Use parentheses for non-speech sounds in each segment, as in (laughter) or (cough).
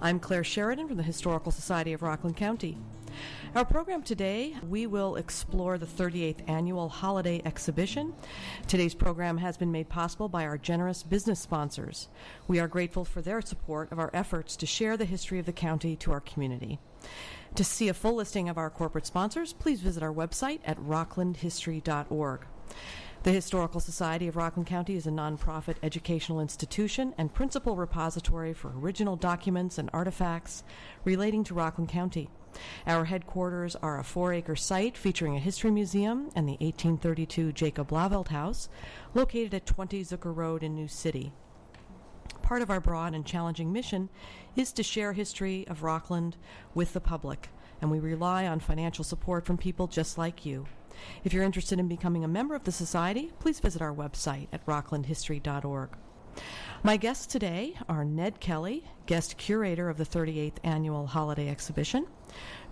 I'm Claire Sheridan from the Historical Society of Rockland County. Our program today, we will explore the 38th annual holiday exhibition. Today's program has been made possible by our generous business sponsors. We are grateful for their support of our efforts to share the history of the county to our community. To see a full listing of our corporate sponsors, please visit our website at rocklandhistory.org. The Historical Society of Rockland County is a nonprofit educational institution and principal repository for original documents and artifacts relating to Rockland County. Our headquarters are a four acre site featuring a history museum and the 1832 Jacob Blauvelt House, located at 20 Zucker Road in New City. Part of our broad and challenging mission is to share history of Rockland with the public, and we rely on financial support from people just like you. If you're interested in becoming a member of the Society, please visit our website at rocklandhistory.org. My guests today are Ned Kelly, guest curator of the 38th Annual Holiday Exhibition,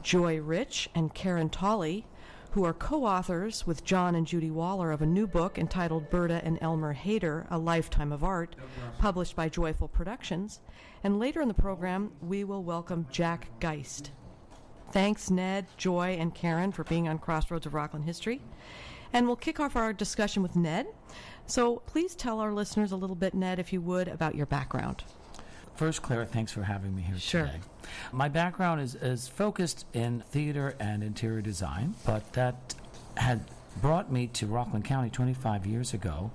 Joy Rich and Karen Tolley, who are co authors with John and Judy Waller of a new book entitled Berta and Elmer Hader A Lifetime of Art, published by Joyful Productions. And later in the program, we will welcome Jack Geist. Thanks, Ned, Joy, and Karen, for being on Crossroads of Rockland History. And we'll kick off our discussion with Ned. So please tell our listeners a little bit, Ned, if you would, about your background. First, Claire, thanks for having me here Sure. today. My background is, is focused in theater and interior design, but that had brought me to Rockland County 25 years ago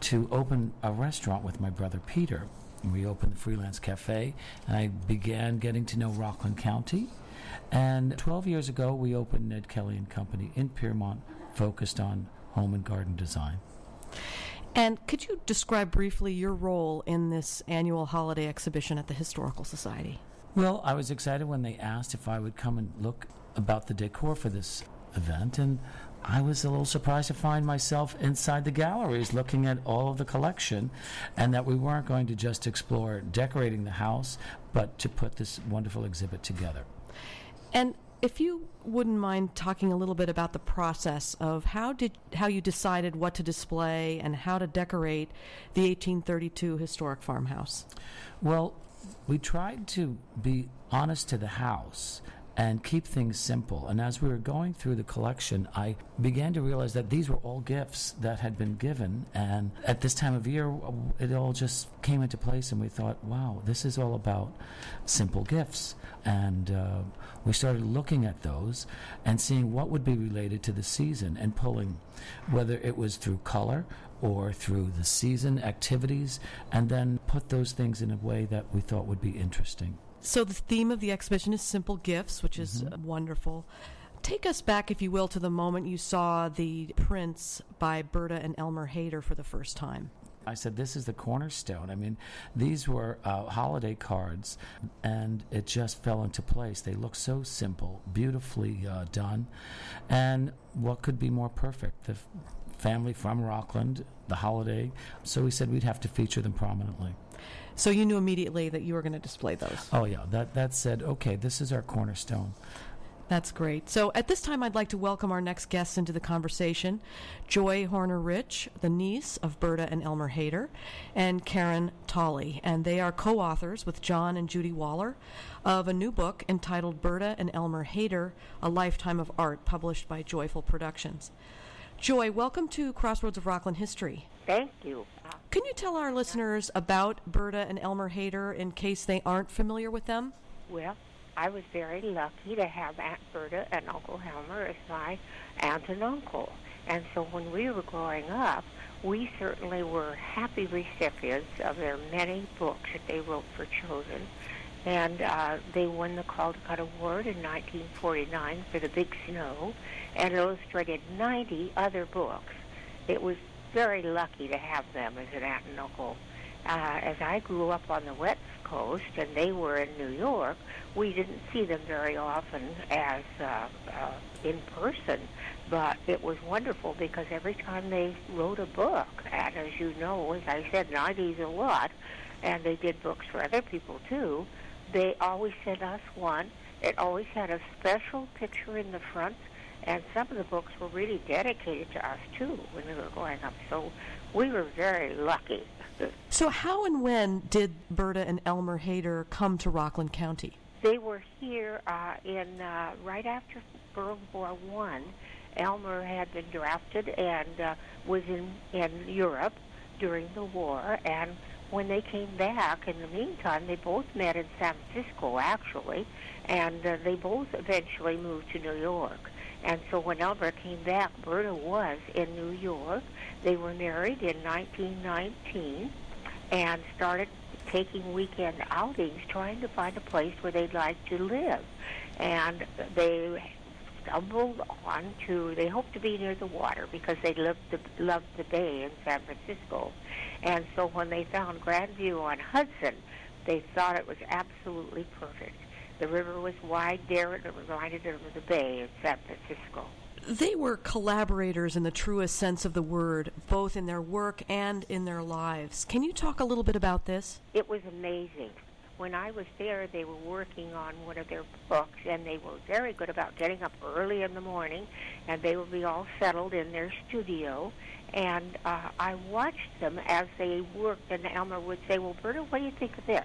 to open a restaurant with my brother Peter. We opened the Freelance Cafe, and I began getting to know Rockland County. And 12 years ago, we opened Ned Kelly and Company in Piermont, focused on home and garden design. And could you describe briefly your role in this annual holiday exhibition at the Historical Society? Well, I was excited when they asked if I would come and look about the decor for this event, and I was a little surprised to find myself inside the galleries looking at all of the collection, and that we weren't going to just explore decorating the house, but to put this wonderful exhibit together. And if you wouldn't mind talking a little bit about the process of how did how you decided what to display and how to decorate the 1832 historic farmhouse. Well, we tried to be honest to the house and keep things simple. And as we were going through the collection, I began to realize that these were all gifts that had been given. And at this time of year, it all just came into place, and we thought, wow, this is all about simple gifts. And uh, we started looking at those and seeing what would be related to the season and pulling, whether it was through color or through the season activities, and then put those things in a way that we thought would be interesting. So the theme of the exhibition is simple gifts, which is uh, wonderful. Take us back, if you will, to the moment you saw the prints by Berta and Elmer Hader for the first time. I said, This is the cornerstone. I mean, these were uh, holiday cards, and it just fell into place. They look so simple, beautifully uh, done. And what could be more perfect? The f- family from Rockland, the holiday. So we said we'd have to feature them prominently. So you knew immediately that you were going to display those. Oh, yeah, that, that said, okay, this is our cornerstone. That's great. So at this time, I'd like to welcome our next guests into the conversation Joy Horner Rich, the niece of Berta and Elmer Hader, and Karen Tolley. And they are co authors with John and Judy Waller of a new book entitled Berta and Elmer Hader A Lifetime of Art, published by Joyful Productions. Joy, welcome to Crossroads of Rockland History. Thank you. Can you tell our listeners about Berta and Elmer Hader in case they aren't familiar with them? well, I was very lucky to have Aunt Berta and Uncle Elmer as my aunt and uncle. And so when we were growing up, we certainly were happy recipients of their many books that they wrote for children. And uh, they won the Caldecott Award in 1949 for The Big Snow and illustrated 90 other books. It was very lucky to have them as an aunt and uncle. Uh, as I grew up on the West Coast and they were in New York, we didn't see them very often as uh, uh, in person. But it was wonderful because every time they wrote a book, and as you know, as I said, 90s a lot, and they did books for other people too, they always sent us one. It always had a special picture in the front And some of the books were really dedicated to us too when we were growing up. So we were very lucky. So how and when did Berta and Elmer Hader come to Rockland County? They were here uh, in uh, right after World War One. Elmer had been drafted and uh, was in in Europe during the war, and when they came back, in the meantime, they both met in San Francisco, actually, and uh, they both eventually moved to New York. And so when Elmer came back, Berta was in New York. They were married in 1919 and started taking weekend outings, trying to find a place where they'd like to live. And they stumbled on to, they hoped to be near the water because they loved the, loved the bay in San Francisco. And so when they found Grandview on Hudson, they thought it was absolutely perfect. The river was wide there, and it reminded them of the bay in San Francisco. They were collaborators in the truest sense of the word, both in their work and in their lives. Can you talk a little bit about this? It was amazing. When I was there, they were working on one of their books, and they were very good about getting up early in the morning, and they would be all settled in their studio. And uh, I watched them as they worked, and Elmer would say, "Well, Berta, what do you think of this?"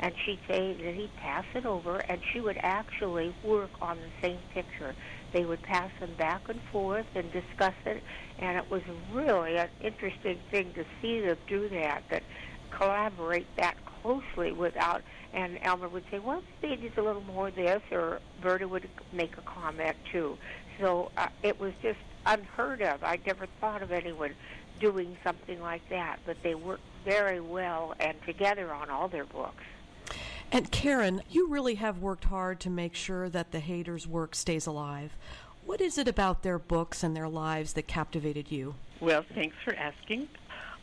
And she'd say that he'd pass it over, and she would actually work on the same picture. They would pass them back and forth and discuss it, and it was really an interesting thing to see them do that, that collaborate that closely without. And Elmer would say, "Well, they need a little more of this," or Berta would make a comment too. So uh, it was just unheard of. I never thought of anyone doing something like that, but they worked very well and together on all their books. And Karen, you really have worked hard to make sure that the Haders' work stays alive. What is it about their books and their lives that captivated you? Well, thanks for asking.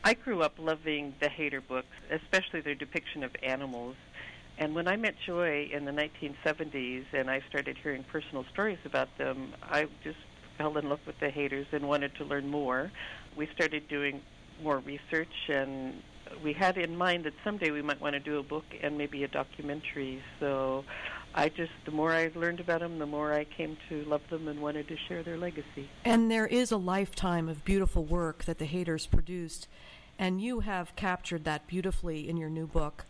I grew up loving the Hader books, especially their depiction of animals. And when I met Joy in the 1970s and I started hearing personal stories about them, I just fell in love with the Haders and wanted to learn more. We started doing more research and we had in mind that someday we might want to do a book and maybe a documentary. So I just, the more I learned about them, the more I came to love them and wanted to share their legacy. And there is a lifetime of beautiful work that the Haders produced, and you have captured that beautifully in your new book.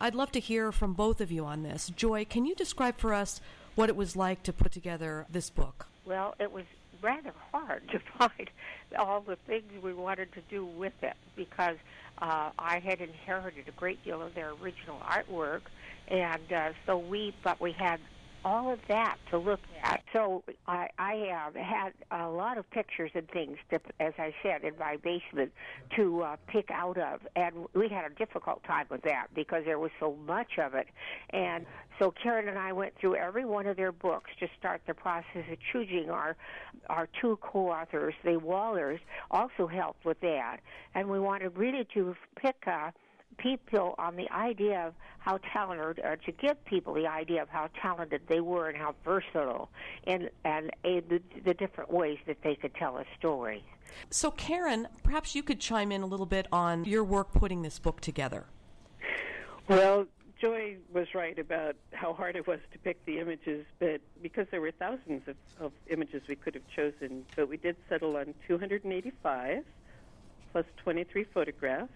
I'd love to hear from both of you on this. Joy, can you describe for us what it was like to put together this book? Well, it was rather hard to (laughs) find all the things we wanted to do with it because uh, I had inherited a great deal of their original artwork, and uh, so we, but we had all of that to look at. So I, I uh, had a lot of pictures and things, to, as I said, in my basement to uh, pick out of, and we had a difficult time with that because there was so much of it. And so Karen and I went through every one of their books to start the process of choosing our our two co-authors. The Wallers also helped with that, and we wanted really to pick. Uh, people on the idea of how talented, or to give people the idea of how talented they were and how versatile, and and uh, the, the different ways that they could tell a story. So, Karen, perhaps you could chime in a little bit on your work putting this book together. Well, Joy was right about how hard it was to pick the images, but because there were thousands of, of images we could have chosen, but we did settle on 285 plus 23 photographs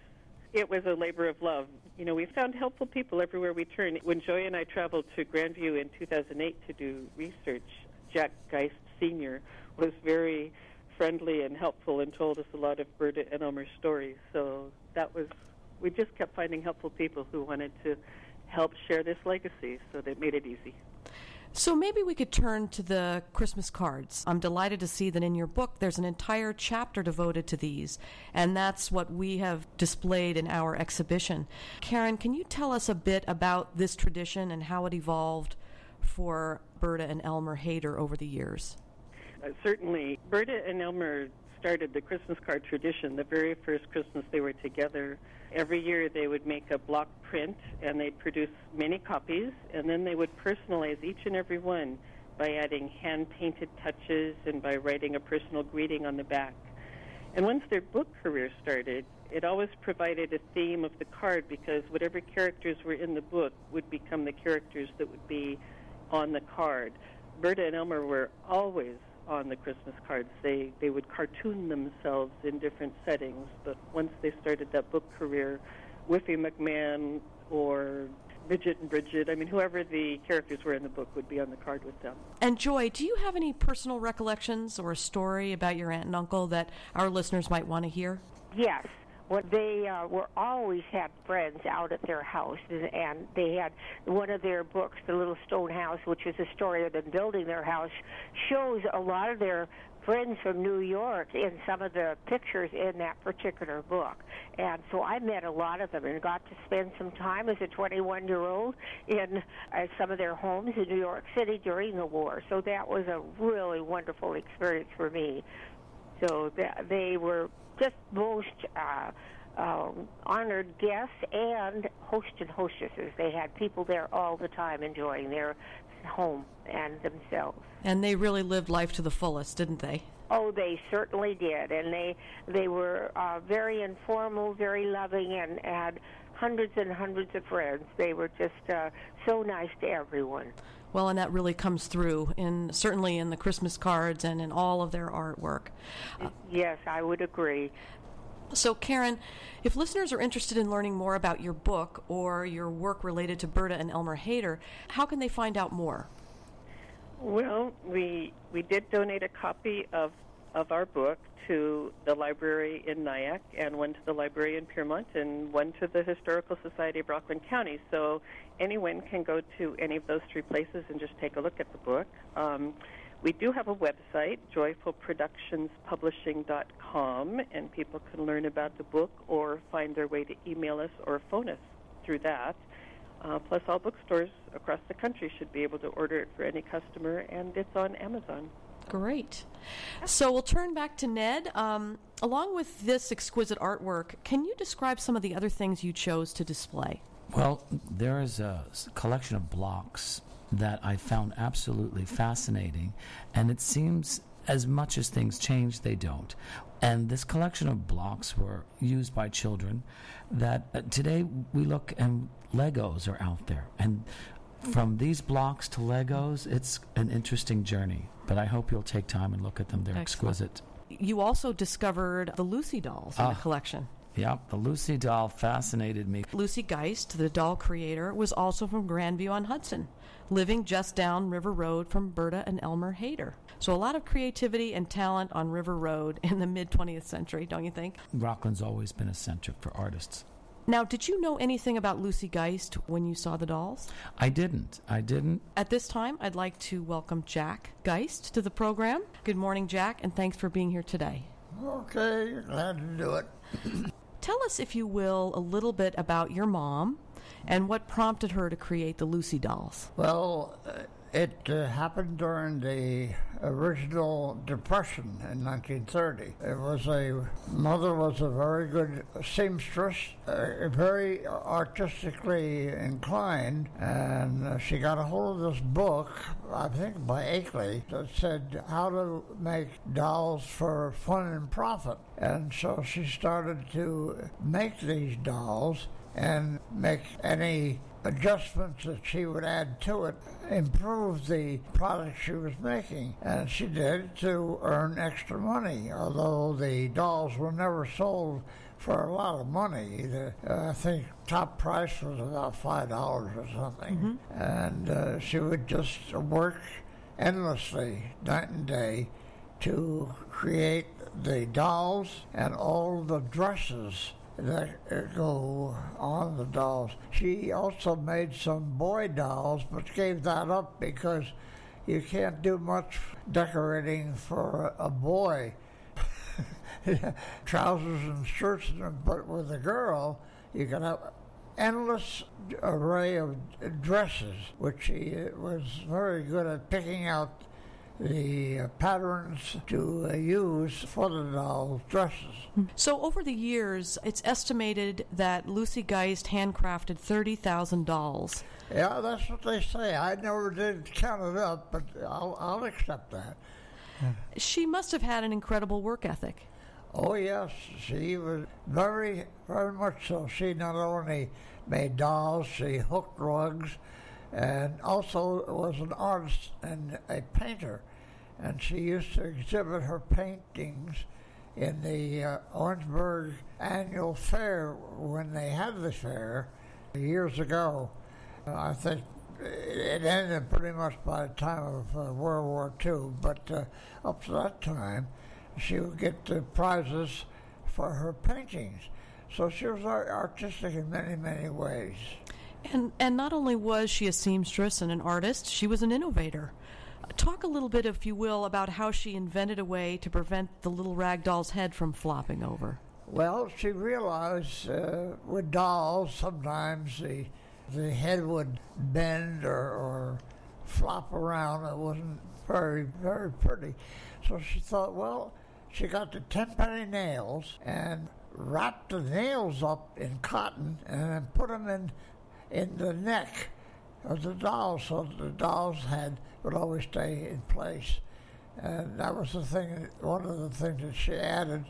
it was a labor of love. You know, we found helpful people everywhere we turned. When Joy and I traveled to Grandview in 2008 to do research, Jack Geist Sr. was very friendly and helpful and told us a lot of Berta and Elmer's stories. So that was, we just kept finding helpful people who wanted to help share this legacy, so that made it easy. So maybe we could turn to the Christmas cards. I'm delighted to see that in your book there's an entire chapter devoted to these, and that's what we have displayed in our exhibition. Karen, can you tell us a bit about this tradition and how it evolved for Berta and Elmer Hader over the years? Uh, certainly. Berta and Elmer started the Christmas card tradition the very first Christmas they were together. Every year they would make a block print and they'd produce many copies and then they would personalize each and every one by adding hand painted touches and by writing a personal greeting on the back. And once their book career started, it always provided a theme of the card because whatever characters were in the book would become the characters that would be on the card. Berta and Elmer were always on the Christmas cards. They they would cartoon themselves in different settings, but once they started that book career, Whiffy McMann or Midget and Bridget, I mean, whoever the characters were in the book would be on the card with them. And Joy, do you have any personal recollections or a story about your aunt and uncle that our listeners might want to hear? Yes. Well, they uh, were always had friends out at their house, and they had one of their books, The Little Stone House, which was a story of them building their house, shows a lot of their friends from New York in some of the pictures in that particular book. And so I met a lot of them and got to spend some time as a 21 year old in uh, some of their homes in New York City during the war. So that was a really wonderful experience for me. So th- they were just most uh, uh, honored guests and host and hostesses. They had people there all the time enjoying their home and themselves. And they really lived life to the fullest, didn't they? Oh, they certainly did, and they they were uh, very informal, very loving, and had hundreds and hundreds of friends. They were just uh, so nice to everyone. Well, and that really comes through in certainly in the Christmas cards and in all of their artwork. Yes, I would agree. So, Karen, if listeners are interested in learning more about your book or your work related to Berta and Elmer Hader, how can they find out more? Well, we we did donate a copy of of our book to the library in Nyack and one to the library in Piermont and one to the Historical Society of Rockland County. So anyone can go to any of those three places and just take a look at the book. Um, we do have a website, joyfulproductionspublishing.com, and people can learn about the book or find their way to email us or phone us through that. Uh, plus, all bookstores across the country should be able to order it for any customer, and it's on Amazon. Great. So we'll turn back to Ned. Um, along with this exquisite artwork, can you describe some of the other things you chose to display? Well, there is a collection of blocks that I found absolutely fascinating, and it seems as much as things change, they don't. And this collection of blocks were used by children that uh, today we look and Legos are out there. And from these blocks to Legos, it's an interesting journey. But I hope you'll take time and look at them. They're Excellent. exquisite. You also discovered the Lucy dolls in the Ah. collection. Yep, the Lucy doll fascinated me. Lucy Geist, the doll creator, was also from Grandview on Hudson, living just down River Road from Berta and Elmer Hader. So a lot of creativity and talent on River Road in the mid 20th century, don't you think? Rockland's always been a center for artists. Now, did you know anything about Lucy Geist when you saw the dolls? I didn't. I didn't. At this time, I'd like to welcome Jack Geist to the program. Good morning, Jack, and thanks for being here today. Okay, glad to do it. (clears throat) Tell us, if you will, a little bit about your mom and what prompted her to create the Lucy dolls. Well, uh, it uh, happened during the original depression in 1930. It was a mother was a very good seamstress, uh, very artistically inclined, and uh, she got a hold of this book, I think by Akeley, that said how to make dolls for fun and profit. And so she started to make these dolls and make any adjustments that she would add to it improve the product she was making. And she did to earn extra money, although the dolls were never sold for a lot of money. The, uh, I think top price was about $5 or something. And uh, she would just work endlessly, night and day, to create the dolls and all the dresses that uh, go on the dolls. She also made some boy dolls, but gave that up because you can't do much decorating for a, boy. (laughs) Trousers and shirts, but with a girl, you can have endless array of dresses, which she was very good at picking out the uh, patterns to uh, use for the doll dresses. So, over the years, it's estimated that Lucy Geist handcrafted 30,000 dolls. Yeah, that's what they say. I never did count it up, but I'll, I'll accept that. She must have had an incredible work ethic. Oh, yes, she was very, very much so. She not only made dolls, she hooked rugs, and also was an artist and a painter. and she used to exhibit her paintings in the uh, Orangeburg annual fair when they had the fair years ago. Uh, I think it ended pretty much by the time of uh, World War II, but uh, up to that time, she would get prizes for her paintings. So she was artistic in many, many ways. And and not only was she a seamstress and an artist, she was an innovator. Talk a little bit, if you will, about how she invented a way to prevent the little rag doll's head from flopping over. Well, she realized uh, with dolls sometimes the the head would bend or, or flop around. It wasn't very very pretty. So she thought, well, she got the tenpenny nails and wrapped the nails up in cotton and then put them in in the neck of the doll, so the doll's head would always stay in place. And that was the thing, one of the things that she added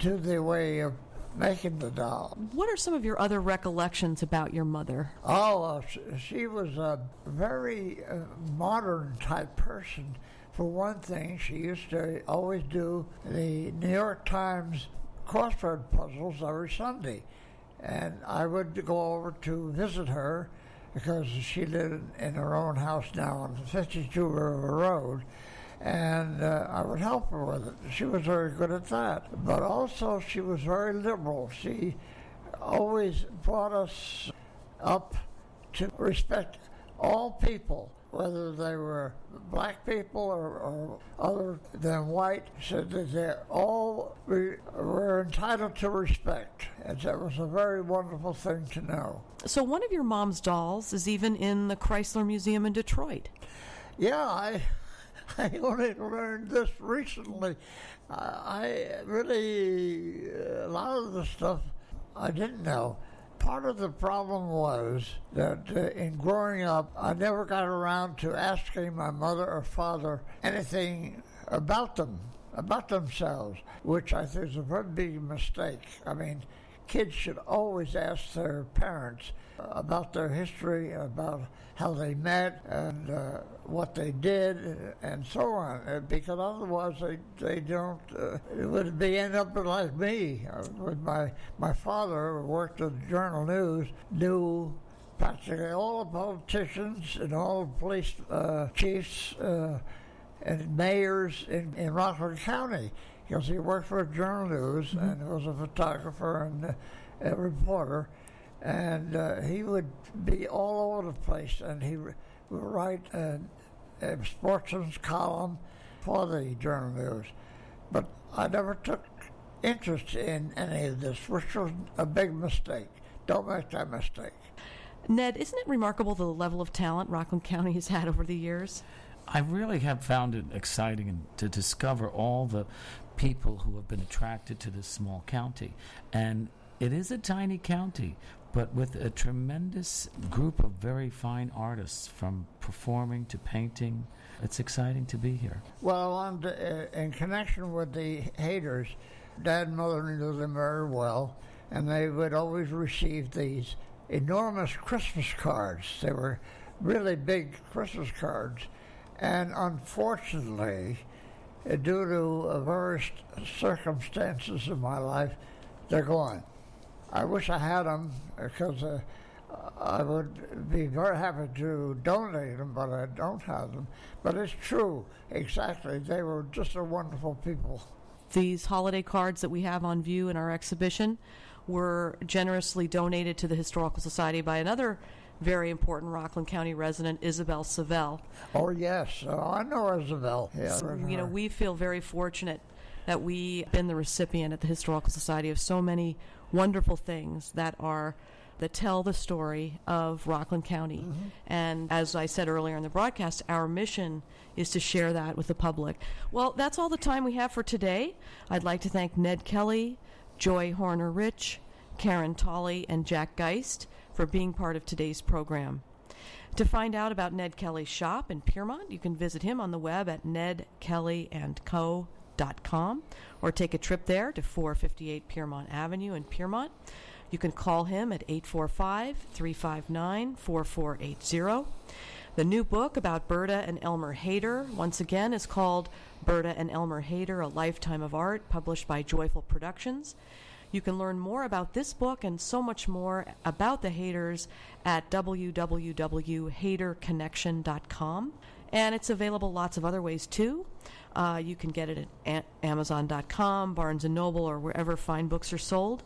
to the way of making the doll. What are some of your other recollections about your mother? Oh, uh, she was a very uh, modern type person. For one thing, she used to always do the New York Times crossword puzzles every Sunday. And I would go over to visit her because she lived in her own house now on 52 River Road. And uh, I would help her with it. She was very good at that. But also, she was very liberal. She always brought us up to respect all people whether they were black people or, or other than white, said that they all were entitled to respect. And that was a very wonderful thing to know. So, one of your mom's dolls is even in the Chrysler Museum in Detroit. Yeah, I, (laughs) I only learned this recently. I really, uh, a lot of the stuff I didn't know part of the problem was that uh, in growing up, I never got around to asking my mother or father anything about them, about themselves, which I think is a very big mistake. I mean, kids should always ask their parents about their history, about how they met, and uh, what they did, and so on. Uh, because otherwise, they they don't. Uh, it would be end up like me. Uh, with my my father worked at the Journal News, knew practically all the politicians and all the police uh, chiefs uh, and mayors in, in Rockland County because he worked for Journal News mm-hmm. and was a photographer and a reporter and uh, he would be all over the place, and he would write a, a sportsman's column for the Journal News. But I never took interest in any of this, which was a big mistake. Don't make that mistake. Ned, isn't it remarkable the level of talent Rockland County has had over the years? I really have found it exciting to discover all the people who have been attracted to this small county. And it is a tiny county, but with a tremendous group of very fine artists from performing to painting. It's exciting to be here. Well, uh, in connection with the Haders, Dad and Mother knew them very well, and they would always receive these enormous Christmas cards. They were really big Christmas cards, and unfortunately, due to various circumstances in my life, they're gone. I wish I had them because uh, I would be very happy to donate them, but I don't have them. But it's true, exactly. They were just a wonderful people. These holiday cards that we have on view in our exhibition were generously donated to the Historical Society by another very important Rockland County resident, Isabel Savell. Oh, yes. Oh, I know Isabel. Yeah. So, you know, we feel very fortunate that we've been the recipient at the Historical Society of so many wonderful things that are that tell the story of Rockland County. Mm-hmm. And as I said earlier in the broadcast, our mission is to share that with the public. Well, that's all the time we have for today. I'd like to thank Ned Kelly, Joy Horner Rich, Karen Tolley, and Jack Geist for being part of today's program. To find out about Ned Kelly's shop in Piermont, you can visit him on the web at nedkellyandco.com or take a trip there to 458 Piermont Avenue in Piermont. You can call him at 845 359 4480. The new book about Berta and Elmer Hader, once again, is called Berta and Elmer Hader A Lifetime of Art, published by Joyful Productions. You can learn more about this book and so much more about the Haders at www.haderconnection.com. And it's available lots of other ways too. Uh, you can get it at Amazon.com, Barnes & Noble, or wherever fine books are sold.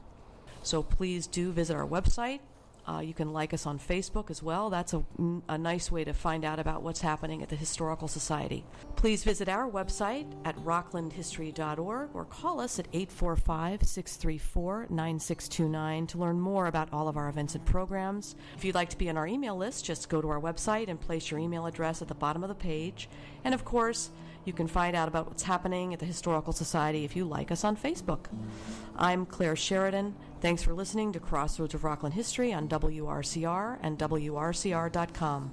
So please do visit our website. Uh, you can like us on Facebook as well. That's a, a nice way to find out about what's happening at the Historical Society. Please visit our website at rocklandhistory.org or call us at 845 634 9629 to learn more about all of our events and programs. If you'd like to be on our email list, just go to our website and place your email address at the bottom of the page. And of course, you can find out about what's happening at the Historical Society if you like us on Facebook. I'm Claire Sheridan. Thanks for listening to Crossroads of Rockland History on WRCR and WRCR.com.